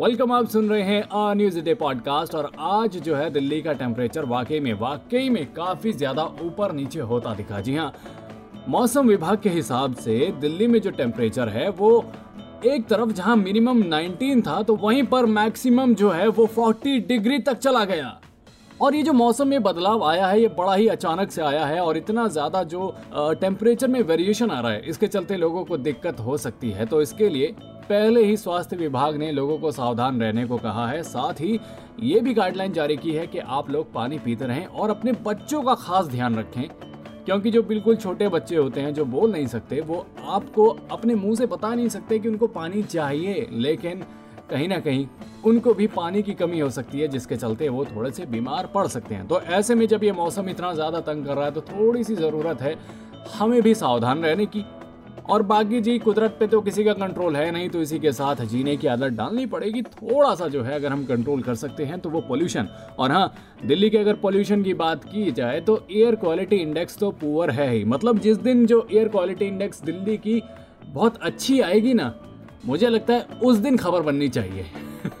Welcome आप सुन रहे हैं आ न्यूज़ डे पॉडकास्ट और आज जो है दिल्ली का टेम्परेचर वाकई में वाकई में काफ़ी ज़्यादा ऊपर नीचे होता दिखा। जी हाँ मौसम विभाग के हिसाब से दिल्ली में जो टेम्परेचर है वो एक तरफ़ जहाँ मिनिमम 19 था तो वहीं पर मैक्सिमम जो है वो 40 डिग्री तक चला गया। और ये जो मौसम में बदलाव आया है, ये बड़ा ही अचानक से आया है और इतना ज़्यादा जो टेम्परेचर में वेरिएशन आ रहा है, इसके चलते लोगों को दिक्कत हो सकती है। तो इसके लिए पहले ही स्वास्थ्य विभाग ने लोगों को सावधान रहने को कहा है। साथ ही ये भी गाइडलाइन जारी की है कि आप लोग पानी पीते रहें और अपने बच्चों का खास ध्यान रखें, क्योंकि जो बिल्कुल छोटे बच्चे होते हैं, जो बोल नहीं सकते, वो आपको अपने मुँह से बता नहीं सकते कि उनको पानी चाहिए। लेकिन कहीं ना कहीं उनको भी पानी की कमी हो सकती है, जिसके चलते वो थोड़े से बीमार पड़ सकते हैं। तो ऐसे में जब ये मौसम इतना ज़्यादा तंग कर रहा है तो थोड़ी सी ज़रूरत है हमें भी सावधान रहने की। और बाकी जी, कुदरत पे तो किसी का कंट्रोल है नहीं तो इसी के साथ जीने की आदत डालनी पड़ेगी। थोड़ा सा जो है, अगर हम कंट्रोल कर सकते हैं तो वो पोल्यूशन और हाँ दिल्ली के अगर पोल्यूशन की बात की जाए तो एयर क्वालिटी इंडेक्स तो पुअर है ही। मतलब जिस दिन जो एयर क्वालिटी इंडेक्स दिल्ली की बहुत अच्छी आएगी ना मुझे लगता है उस दिन खबर बननी चाहिए।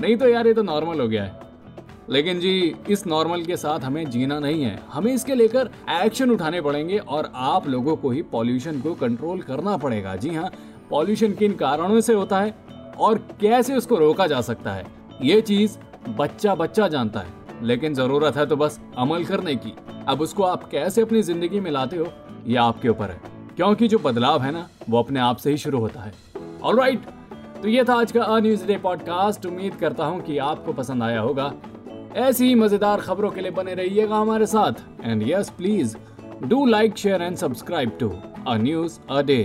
नहीं तो यार ये तो नॉर्मल हो गया है। लेकिन जी, इस नॉर्मल के साथ हमें जीना नहीं है। हमें इसके लेकर एक्शन उठाने पड़ेंगे और आप लोगों को ही पॉल्यूशन को कंट्रोल करना पड़ेगा। जी हाँ पॉल्यूशन किन कारणों से होता है और कैसे उसको रोका जा सकता है, ये चीज़ बच्चा बच्चा जानता है। लेकिन ज़रूरत है तो बस अमल करने की। अब उसको आप कैसे अपनी ज़िंदगी में लाते हो, ये आपके ऊपर है। क्योंकि जो बदलाव है ना, वो अपने आप से ही शुरू होता है। ऑल राइट तो ये था आज का अ न्यूज़ डे पॉडकास्ट उम्मीद करता हूँ कि आपको पसंद आया होगा। ऐसी ही मज़ेदार खबरों के लिए बने रहिएगा हमारे साथ। And yes please do like share and subscribe to a news a day